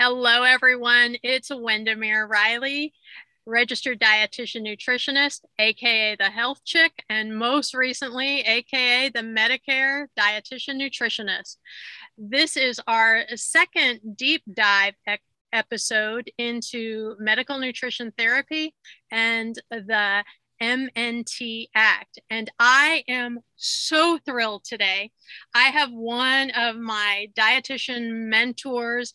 Hello, everyone. It's Wendemere Riley, registered dietitian nutritionist, aka the health chick, and most recently, aka the Medicare dietitian nutritionist. This is our second deep dive episode into medical nutrition therapy and the MNT Act. And I am so thrilled today. I have one of my dietitian mentors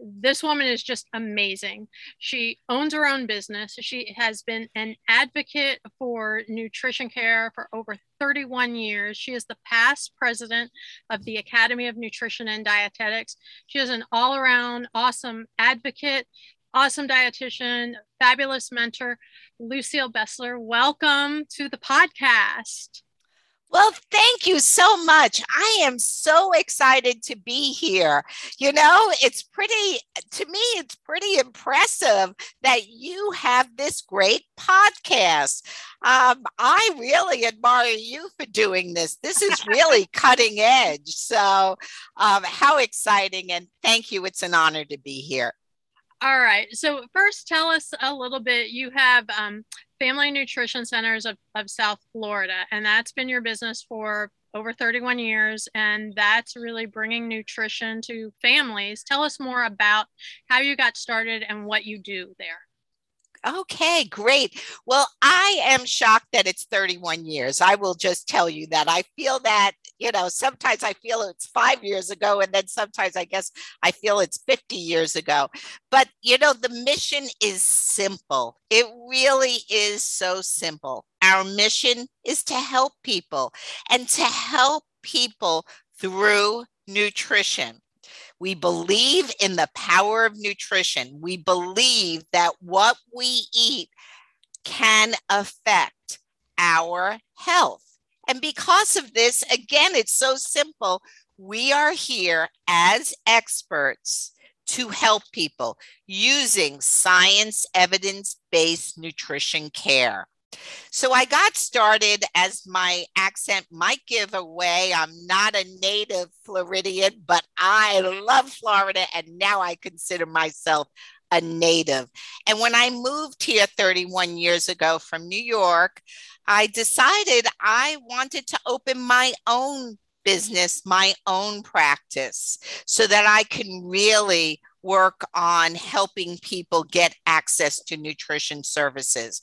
this woman is just amazing. She owns her own business. She has been an advocate for nutrition care for over 31 years. She is the past president of the Academy of Nutrition and Dietetics. She is an all around awesome advocate, awesome dietitian, fabulous mentor. Lucille Beseler, welcome to the podcast. Well, thank you so much. I am so excited to be here. You know, it's pretty, to me, it's pretty impressive that you have this great podcast. Um, I really admire you for doing this. This is really cutting edge. So, um, how exciting! And thank you. It's an honor to be here. All right. So first, tell us a little bit. You have um, Family Nutrition Centers of, of South Florida, and that's been your business for over 31 years, and that's really bringing nutrition to families. Tell us more about how you got started and what you do there. Okay, great. Well, I am shocked that it's 31 years. I will just tell you that. I feel that, you know, sometimes I feel it's five years ago, and then sometimes I guess I feel it's 50 years ago. But, you know, the mission is simple. It really is so simple. Our mission is to help people and to help people through nutrition. We believe in the power of nutrition. We believe that what we eat can affect our health. And because of this, again, it's so simple. We are here as experts to help people using science evidence based nutrition care. So I got started as my accent might give away. I'm not a native Floridian, but I love Florida and now I consider myself a native. And when I moved here 31 years ago from New York, I decided I wanted to open my own business, my own practice, so that I can really work on helping people get access to nutrition services.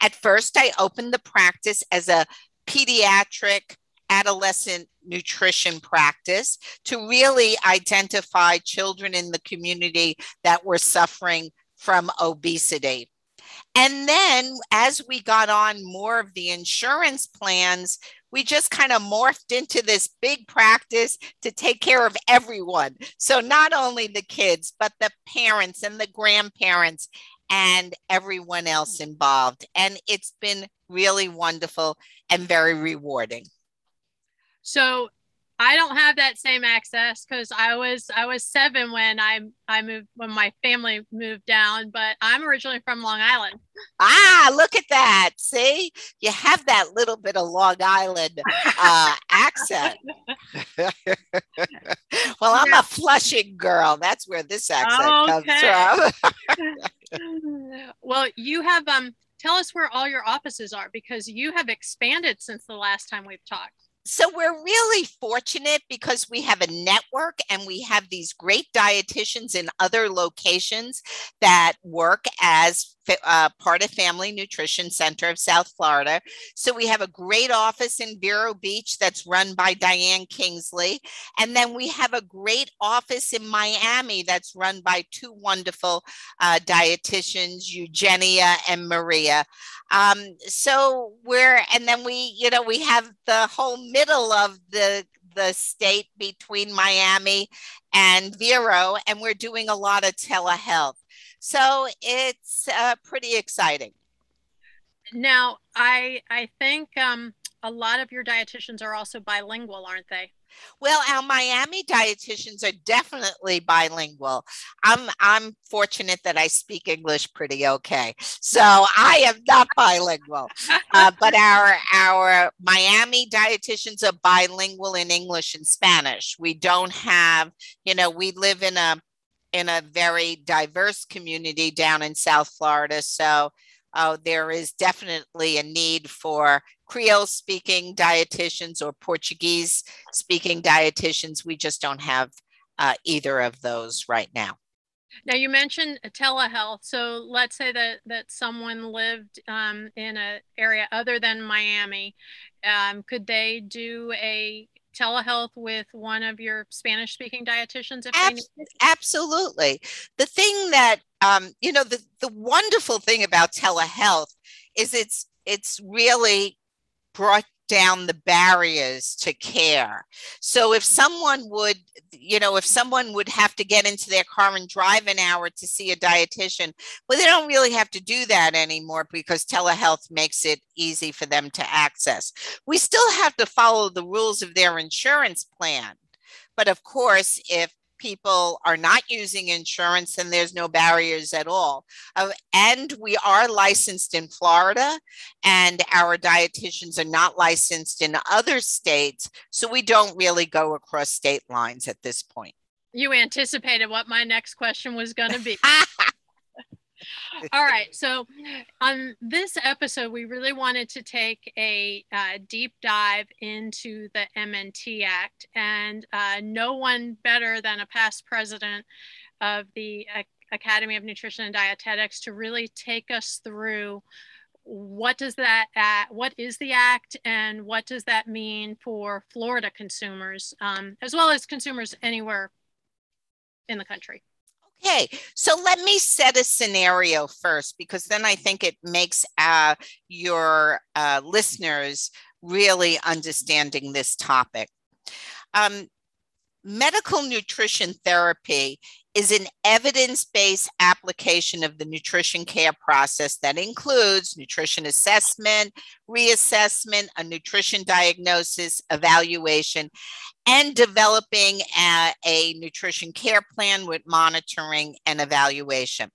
At first, I opened the practice as a pediatric adolescent nutrition practice to really identify children in the community that were suffering from obesity. And then as we got on more of the insurance plans, we just kind of morphed into this big practice to take care of everyone. So not only the kids, but the parents and the grandparents and everyone else involved. And it's been really wonderful and very rewarding. So I don't have that same access because I was I was seven when I I moved when my family moved down, but I'm originally from Long Island. Ah, look at that! See, you have that little bit of Long Island uh, accent. well, I'm a Flushing girl. That's where this accent okay. comes from. well, you have um. Tell us where all your offices are because you have expanded since the last time we've talked so we're really fortunate because we have a network and we have these great dietitians in other locations that work as uh, part of Family Nutrition Center of South Florida. So we have a great office in Vero Beach that's run by Diane Kingsley. And then we have a great office in Miami that's run by two wonderful uh, dietitians, Eugenia and Maria. Um, so we're, and then we, you know, we have the whole middle of the the state between Miami and Vero, and we're doing a lot of telehealth. So it's uh, pretty exciting. Now, I I think um, a lot of your dietitians are also bilingual, aren't they? Well, our Miami dietitians are definitely bilingual. I'm I'm fortunate that I speak English pretty okay, so I am not bilingual. Uh, but our our Miami dietitians are bilingual in English and Spanish. We don't have, you know, we live in a in a very diverse community down in South Florida, so uh, there is definitely a need for Creole speaking dietitians or Portuguese speaking dietitians. We just don't have uh, either of those right now. Now you mentioned telehealth. So let's say that that someone lived um, in an area other than Miami. Um, could they do a telehealth with one of your Spanish speaking dietitians? If Ab- absolutely. The thing that um, you know, the the wonderful thing about telehealth is it's it's really brought down the barriers to care. So if someone would, you know, if someone would have to get into their car and drive an hour to see a dietitian, well, they don't really have to do that anymore because telehealth makes it easy for them to access. We still have to follow the rules of their insurance plan. But of course, if people are not using insurance and there's no barriers at all. Uh, and we are licensed in Florida, and our dietitians are not licensed in other states. So we don't really go across state lines at this point. You anticipated what my next question was going to be. All right. So, on this episode, we really wanted to take a uh, deep dive into the MNT Act, and uh, no one better than a past president of the uh, Academy of Nutrition and Dietetics to really take us through what does that act, what is the act and what does that mean for Florida consumers um, as well as consumers anywhere in the country. Okay, so let me set a scenario first because then I think it makes uh, your uh, listeners really understanding this topic. Um, medical nutrition therapy is an evidence based application of the nutrition care process that includes nutrition assessment, reassessment, a nutrition diagnosis, evaluation, and developing a, a, nutrition care plan with monitoring and evaluation.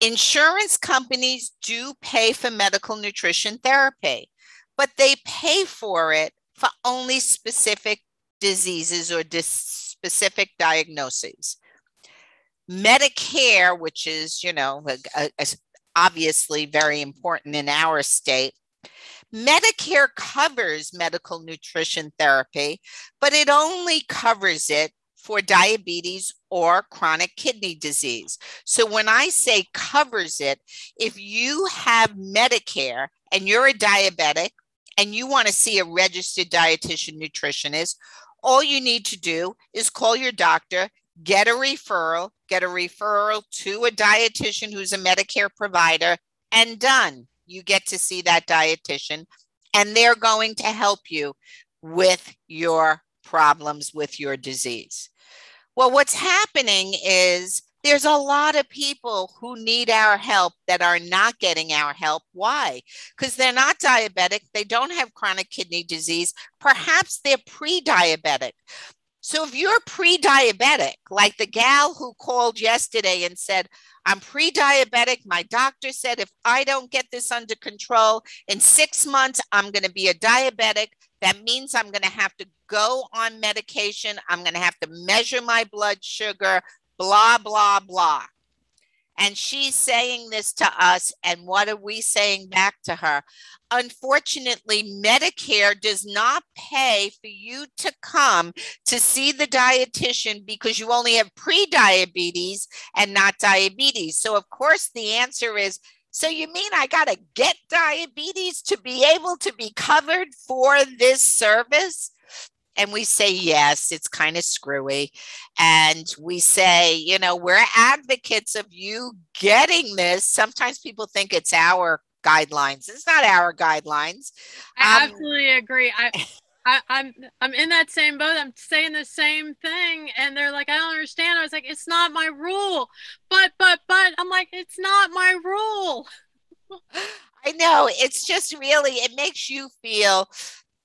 Insurance companies do pay for medical nutrition therapy, but they pay for it for only specific diseases or dis- specific diagnoses. Medicare, which is, you know, a, a, obviously very important in our state, Medicare covers medical nutrition therapy, but it only covers it for diabetes or chronic kidney disease. So when I say covers it, if you have Medicare and you're a diabetic and you want to see a registered dietitian nutritionist, all you need to do is call your doctor, get a referral, get a referral to a dietitian who's a Medicare provider, and done. You get to see that dietitian, and they're going to help you with your problems with your disease. Well, what's happening is there's a lot of people who need our help that are not getting our help. Why? Because they're not diabetic, they don't have chronic kidney disease, perhaps they're pre diabetic. So if you're pre diabetic, like the gal who called yesterday and said, I'm pre diabetic. My doctor said if I don't get this under control in six months, I'm going to be a diabetic. That means I'm going to have to go on medication. I'm going to have to measure my blood sugar, blah, blah, blah. And she's saying this to us. And what are we saying back to her? Unfortunately, Medicare does not pay for you to come to see the dietitian because you only have pre-diabetes and not diabetes. So, of course, the answer is so you mean I got to get diabetes to be able to be covered for this service? And we say yes it's kind of screwy and we say you know we're advocates of you getting this sometimes people think it's our guidelines it's not our guidelines i um, absolutely agree i I, I'm I'm in that same boat. I'm saying the same thing, and they're like, "I don't understand." I was like, "It's not my rule," but but but I'm like, "It's not my rule." I know. It's just really it makes you feel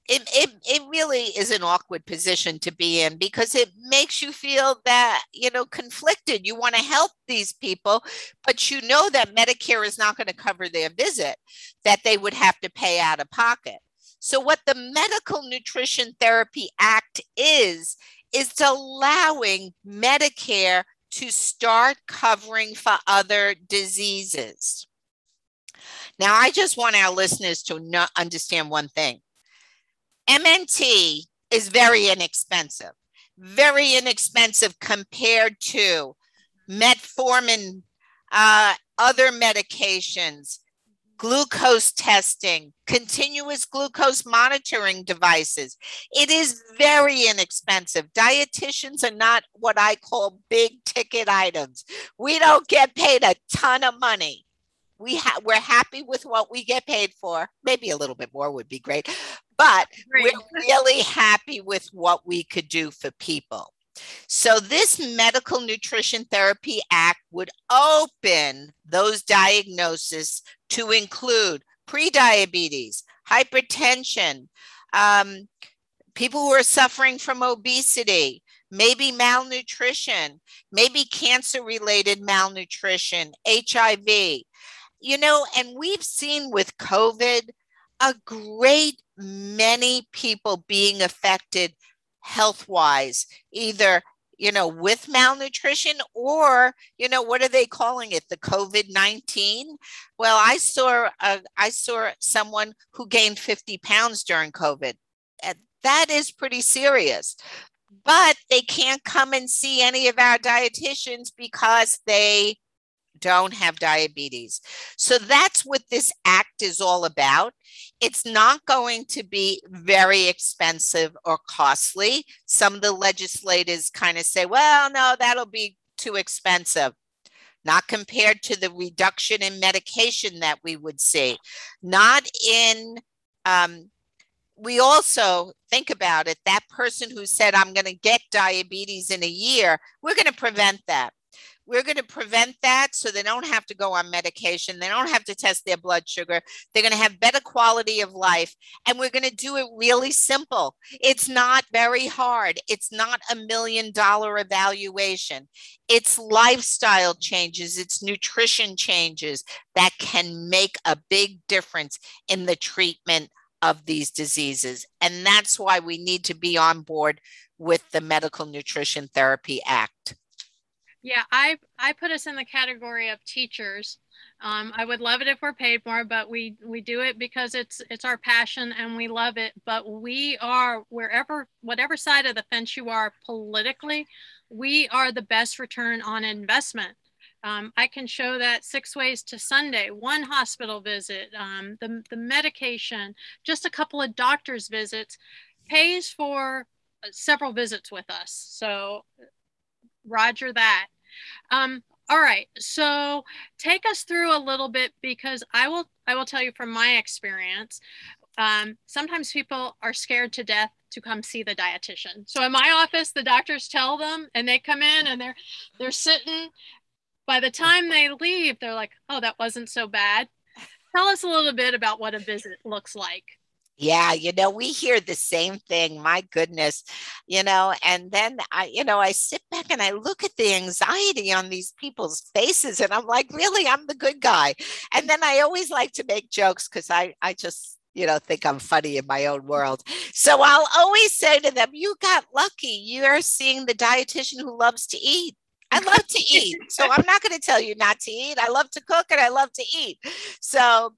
it, it, it really is an awkward position to be in because it makes you feel that you know conflicted. You want to help these people but you know that medicare is not going to cover their visit that they would have to pay out of pocket. So what the medical nutrition therapy act is is allowing medicare to start covering for other diseases. Now i just want our listeners to understand one thing MNT is very inexpensive, very inexpensive compared to metformin, uh, other medications, glucose testing, continuous glucose monitoring devices. It is very inexpensive. Dietitians are not what I call big ticket items. We don't get paid a ton of money. We ha- we're happy with what we get paid for. Maybe a little bit more would be great, but Great. we're really happy with what we could do for people. So, this Medical Nutrition Therapy Act would open those diagnoses to include prediabetes, hypertension, um, people who are suffering from obesity, maybe malnutrition, maybe cancer related malnutrition, HIV. You know, and we've seen with COVID a great many people being affected health wise, either you know, with malnutrition or, you know, what are they calling it? The COVID 19? Well, I saw, a, I saw someone who gained 50 pounds during COVID. That is pretty serious. But they can't come and see any of our dietitians because they don't have diabetes. So that's what this act is all about. It's not going to be very expensive or costly. Some of the legislators kind of say, well, no, that'll be too expensive not compared to the reduction in medication that we would see, not in. Um, we also think about it that person who said, I'm going to get diabetes in a year, we're going to prevent that. We're going to prevent that so they don't have to go on medication. They don't have to test their blood sugar. They're going to have better quality of life. And we're going to do it really simple. It's not very hard. It's not a million dollar evaluation. It's lifestyle changes, it's nutrition changes that can make a big difference in the treatment of these diseases. And that's why we need to be on board with the Medical Nutrition Therapy Act. Yeah, I I put us in the category of teachers. Um, I would love it if we're paid more, but we we do it because it's it's our passion and we love it. But we are wherever whatever side of the fence you are politically, we are the best return on investment. Um, I can show that six ways to Sunday, one hospital visit, um, the, the medication, just a couple of doctor's visits pays for several visits with us. So roger that. Um, all right, so take us through a little bit because I will I will tell you from my experience. Um, sometimes people are scared to death to come see the dietitian. So in my office, the doctors tell them, and they come in and they're they're sitting. By the time they leave, they're like, "Oh, that wasn't so bad." Tell us a little bit about what a visit looks like. Yeah, you know, we hear the same thing. My goodness, you know, and then I, you know, I sit back and I look at the anxiety on these people's faces and I'm like, really, I'm the good guy. And then I always like to make jokes because I, I just, you know, think I'm funny in my own world. So I'll always say to them, you got lucky. You're seeing the dietitian who loves to eat. I love to eat. So I'm not going to tell you not to eat. I love to cook and I love to eat. So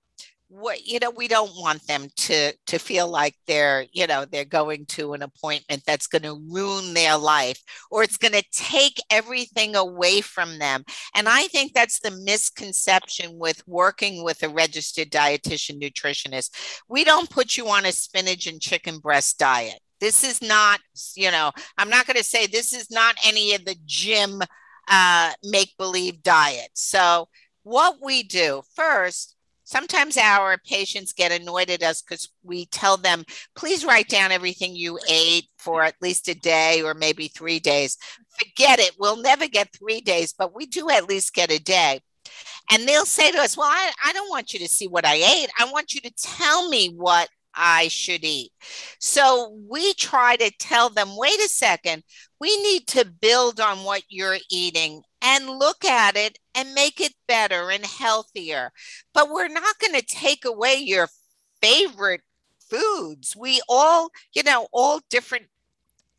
what you know we don't want them to to feel like they're you know they're going to an appointment that's going to ruin their life or it's going to take everything away from them. And i think that's the misconception with working with a registered dietitian nutritionist. We don't put you on a spinach and chicken breast diet. This is not you know i'm not going to say this is not any of the gym uh, make believe diet. So what we do first Sometimes our patients get annoyed at us because we tell them, please write down everything you ate for at least a day or maybe three days. Forget it. We'll never get three days, but we do at least get a day. And they'll say to us, Well, I, I don't want you to see what I ate. I want you to tell me what I should eat. So we try to tell them wait a second, we need to build on what you're eating and look at it and make it better and healthier. But we're not going to take away your favorite foods. We all, you know, all different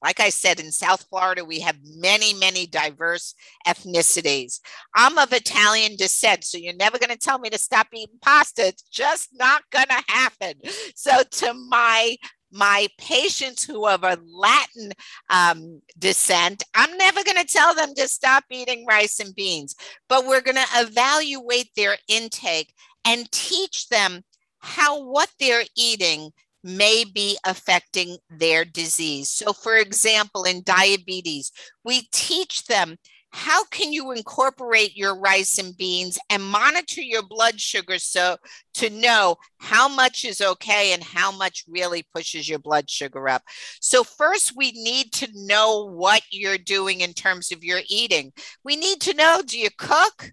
like I said, in South Florida, we have many, many diverse ethnicities. I'm of Italian descent, so you're never going to tell me to stop eating pasta. It's just not going to happen. So, to my my patients who are of Latin um, descent, I'm never going to tell them to stop eating rice and beans, but we're going to evaluate their intake and teach them how what they're eating may be affecting their disease. So, for example, in diabetes, we teach them how can you incorporate your rice and beans and monitor your blood sugar so to know how much is okay and how much really pushes your blood sugar up? So first we need to know what you're doing in terms of your eating. We need to know do you cook?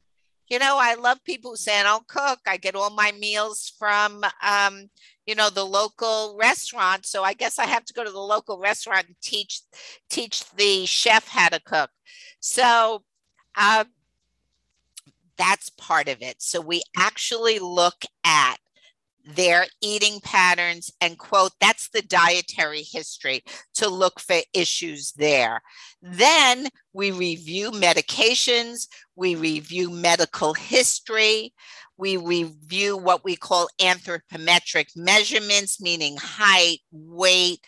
You know i love people who say i don't cook. I get all my meals from um, you know the local restaurant so i guess i have to go to the local restaurant and teach teach the chef how to cook so uh, that's part of it. So we actually look at their eating patterns and quote that's the dietary history to look for issues there. Then we review medications we review medical history we review what we call anthropometric measurements, meaning height, weight,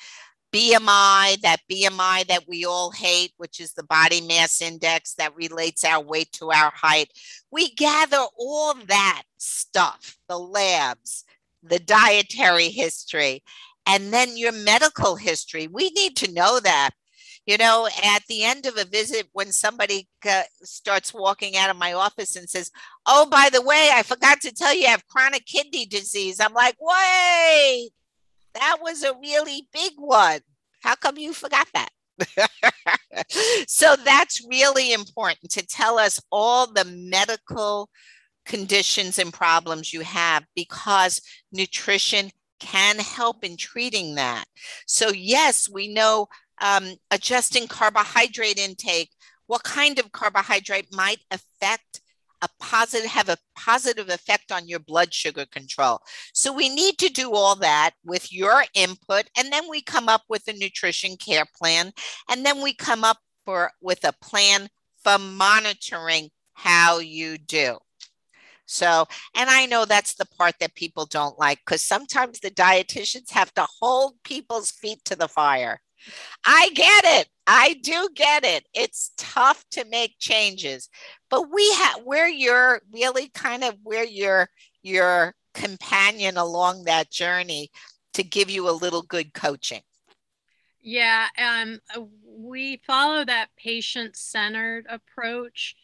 BMI, that BMI that we all hate, which is the body mass index that relates our weight to our height. We gather all that stuff, the labs, the dietary history, and then your medical history. We need to know that you know, at the end of a visit, when somebody starts walking out of my office and says, Oh, by the way, I forgot to tell you I have chronic kidney disease. I'm like, Wait, that was a really big one. How come you forgot that? so that's really important to tell us all the medical conditions and problems you have because nutrition can help in treating that. So, yes, we know um, adjusting carbohydrate intake, what kind of carbohydrate might affect a positive have a positive effect on your blood sugar control. So we need to do all that with your input and then we come up with a nutrition care plan and then we come up for with a plan for monitoring how you do. So, and I know that's the part that people don't like because sometimes the dietitians have to hold people's feet to the fire. I get it. I do get it. It's tough to make changes, but we have where you're really kind of we're your your companion along that journey to give you a little good coaching. Yeah, um, we follow that patient centered approach.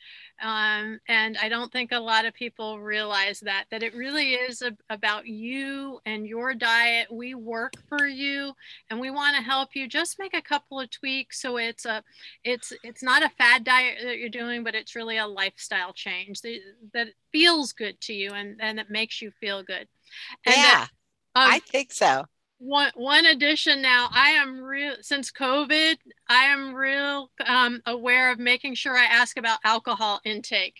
Um, and I don't think a lot of people realize that, that it really is a, about you and your diet. We work for you and we want to help you just make a couple of tweaks. So it's a, it's, it's not a fad diet that you're doing, but it's really a lifestyle change that, that feels good to you and, and that makes you feel good. And yeah, that, um, I think so one one addition now i am real since covid i am real um, aware of making sure i ask about alcohol intake.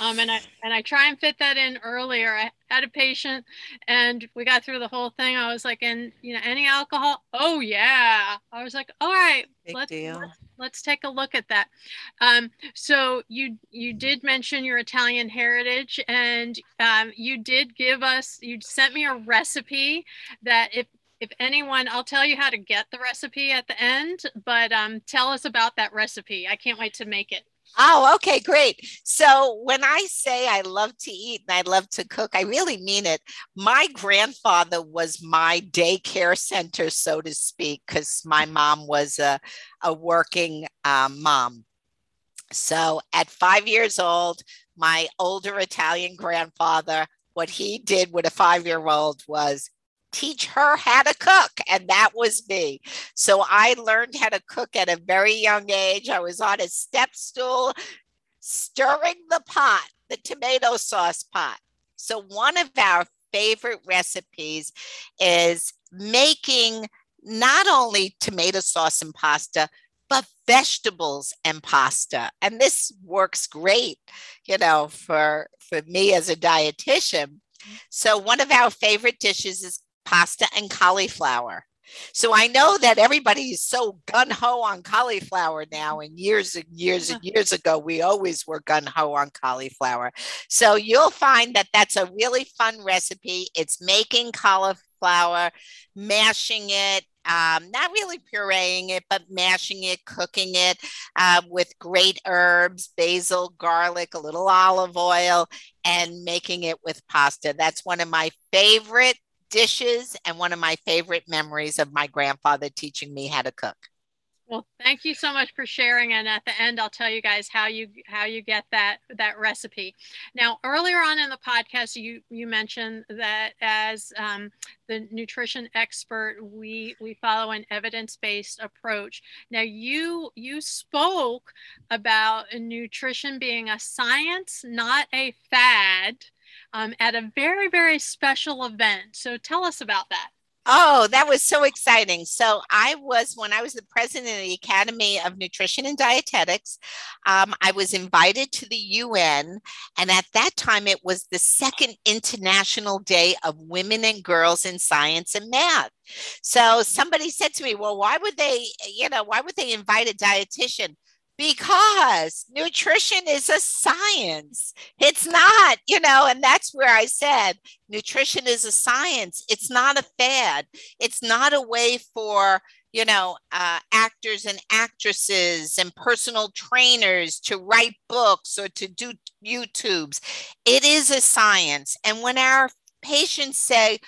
Um, and i and i try and fit that in earlier. I had a patient and we got through the whole thing. I was like and you know any alcohol? Oh yeah. I was like all right Big let's, deal. let's let's take a look at that. Um, so you you did mention your italian heritage and um, you did give us you sent me a recipe that if if anyone, I'll tell you how to get the recipe at the end, but um, tell us about that recipe. I can't wait to make it. Oh, okay, great. So when I say I love to eat and I love to cook, I really mean it. My grandfather was my daycare center, so to speak, because my mom was a, a working um, mom. So at five years old, my older Italian grandfather, what he did with a five year old was teach her how to cook and that was me so i learned how to cook at a very young age i was on a step stool stirring the pot the tomato sauce pot so one of our favorite recipes is making not only tomato sauce and pasta, but vegetables and pasta. And this works great, you know, for for me as a dietitian. Mm-hmm. So one of our favorite dishes is pasta and cauliflower. So I know that everybody is so gun ho on cauliflower now, and years and years and years ago, we always were gun ho on cauliflower. So you'll find that that's a really fun recipe. It's making cauliflower, mashing it, um, not really pureeing it, but mashing it, cooking it uh, with great herbs, basil, garlic, a little olive oil, and making it with pasta. That's one of my favorite dishes and one of my favorite memories of my grandfather teaching me how to cook. Well, thank you so much for sharing. And at the end, I'll tell you guys how you how you get that that recipe. Now, earlier on in the podcast, you you mentioned that as um, the nutrition expert, we we follow an evidence based approach. Now, you you spoke about nutrition being a science, not a fad um, at a very, very special event. So tell us about that. Oh, that was so exciting. So, I was, when I was the president of the Academy of Nutrition and Dietetics, um, I was invited to the UN. And at that time, it was the second International Day of Women and Girls in Science and Math. So, somebody said to me, Well, why would they, you know, why would they invite a dietitian? Because nutrition is a science. It's not, you know, and that's where I said nutrition is a science. It's not a fad. It's not a way for, you know, uh, actors and actresses and personal trainers to write books or to do YouTubes. It is a science. And when our patients say,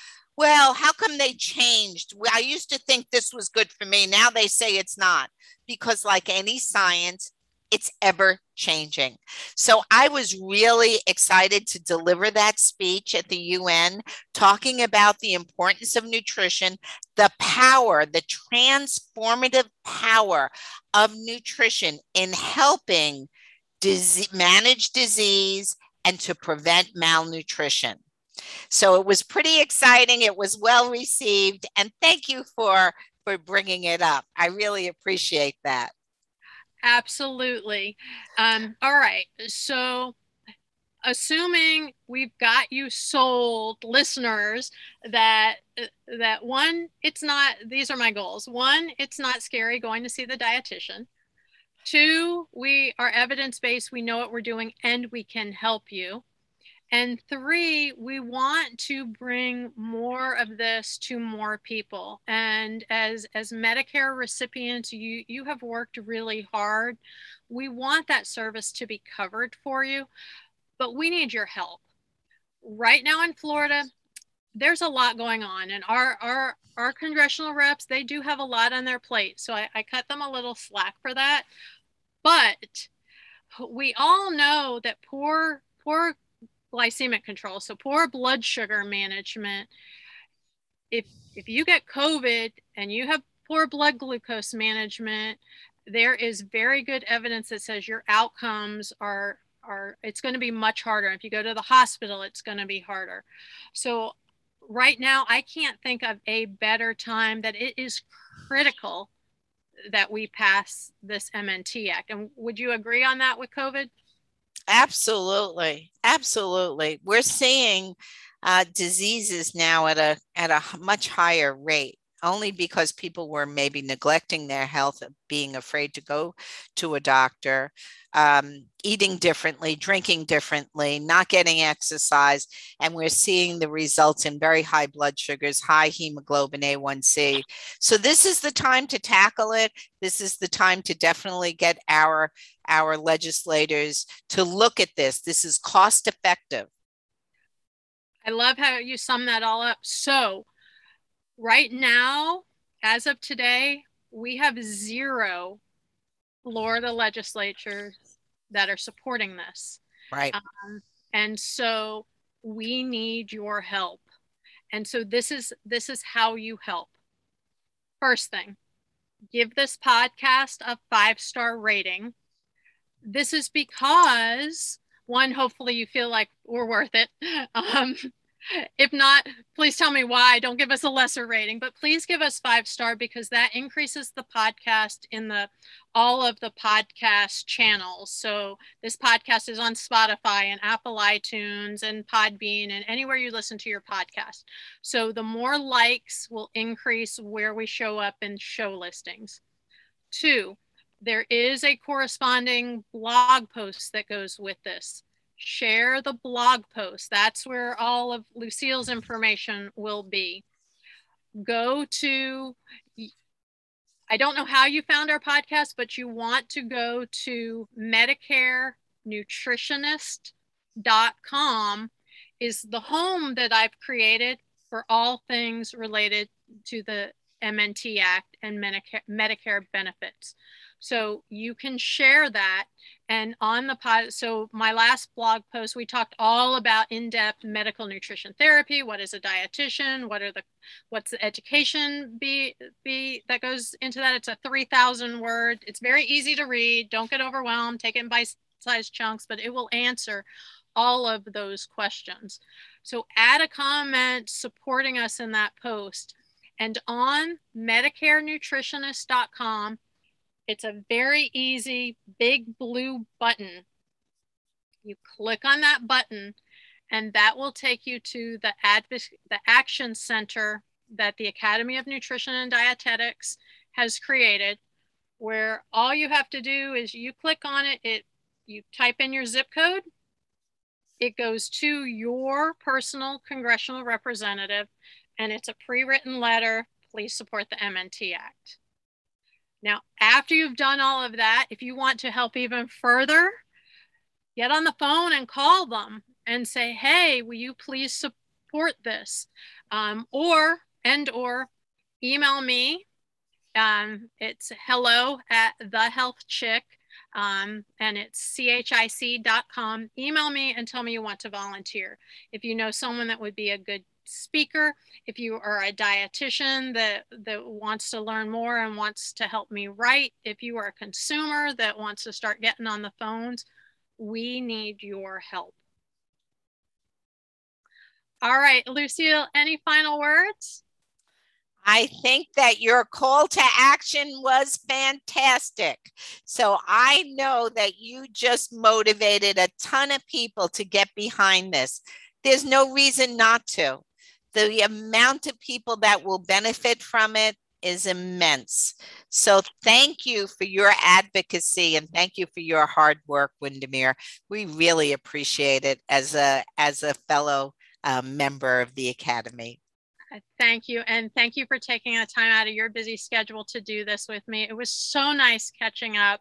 well, how come they changed? I used to think this was good for me. Now they say it's not because, like any science, it's ever changing. So I was really excited to deliver that speech at the UN, talking about the importance of nutrition, the power, the transformative power of nutrition in helping disease, manage disease and to prevent malnutrition. So it was pretty exciting. It was well received. And thank you for for bringing it up. I really appreciate that. Absolutely. Um, all right. So, assuming we've got you sold, listeners, that that one, it's not. These are my goals. One, it's not scary going to see the dietitian. Two, we are evidence based. We know what we're doing, and we can help you. And three, we want to bring more of this to more people. And as, as Medicare recipients, you, you have worked really hard. We want that service to be covered for you, but we need your help. Right now in Florida, there's a lot going on and our, our, our congressional reps, they do have a lot on their plate. So I, I cut them a little slack for that. But we all know that poor, poor glycemic control, so poor blood sugar management. If if you get COVID and you have poor blood glucose management, there is very good evidence that says your outcomes are are it's going to be much harder. If you go to the hospital, it's going to be harder. So right now, I can't think of a better time that it is critical that we pass this MNT Act. And would you agree on that with COVID? Absolutely, absolutely. We're seeing uh, diseases now at a at a much higher rate only because people were maybe neglecting their health, being afraid to go to a doctor, um, eating differently, drinking differently, not getting exercise. And we're seeing the results in very high blood sugars, high hemoglobin A1C. So this is the time to tackle it. This is the time to definitely get our our legislators to look at this. This is cost effective. I love how you sum that all up. So, right now, as of today, we have zero Florida legislatures that are supporting this. Right. Um, and so we need your help. And so this is this is how you help. First thing, give this podcast a five star rating this is because one hopefully you feel like we're worth it um, if not, please tell me why. Don't give us a lesser rating, but please give us five star because that increases the podcast in the all of the podcast channels. So this podcast is on Spotify and Apple iTunes and Podbean and anywhere you listen to your podcast. So the more likes will increase where we show up in show listings. Two, there is a corresponding blog post that goes with this share the blog post. That's where all of Lucille's information will be. Go to, I don't know how you found our podcast, but you want to go to MedicareNutritionist.com is the home that I've created for all things related to the MNT Act and Medicare, Medicare benefits. So you can share that. And on the pod, so my last blog post, we talked all about in-depth medical nutrition therapy. What is a dietitian? What are the, what's the education be, be that goes into that? It's a 3000 word. It's very easy to read. Don't get overwhelmed. Take it in bite-sized chunks, but it will answer all of those questions. So add a comment supporting us in that post. And on MedicareNutritionist.com, it's a very easy big blue button. You click on that button and that will take you to the, adv- the action center that the Academy of Nutrition and Dietetics has created where all you have to do is you click on it, it you type in your zip code, it goes to your personal congressional representative and it's a pre-written letter, please support the MNT Act. Now, after you've done all of that, if you want to help even further, get on the phone and call them and say, hey, will you please support this? Um, or, and or email me. Um, it's hello at the health chick um, and it's chic.com. Email me and tell me you want to volunteer. If you know someone that would be a good speaker, if you are a dietitian that, that wants to learn more and wants to help me write, if you are a consumer that wants to start getting on the phones, we need your help. All right, Lucille, any final words? I think that your call to action was fantastic. So I know that you just motivated a ton of people to get behind this. There's no reason not to the amount of people that will benefit from it is immense. So thank you for your advocacy and thank you for your hard work, Windermere. We really appreciate it as a as a fellow um, member of the Academy. Thank you. And thank you for taking the time out of your busy schedule to do this with me. It was so nice catching up.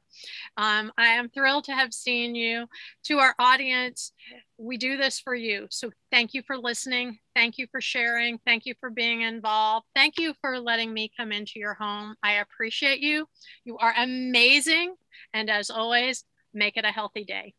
Um, I am thrilled to have seen you. To our audience, we do this for you. So thank you for listening. Thank you for sharing. Thank you for being involved. Thank you for letting me come into your home. I appreciate you. You are amazing. And as always, make it a healthy day.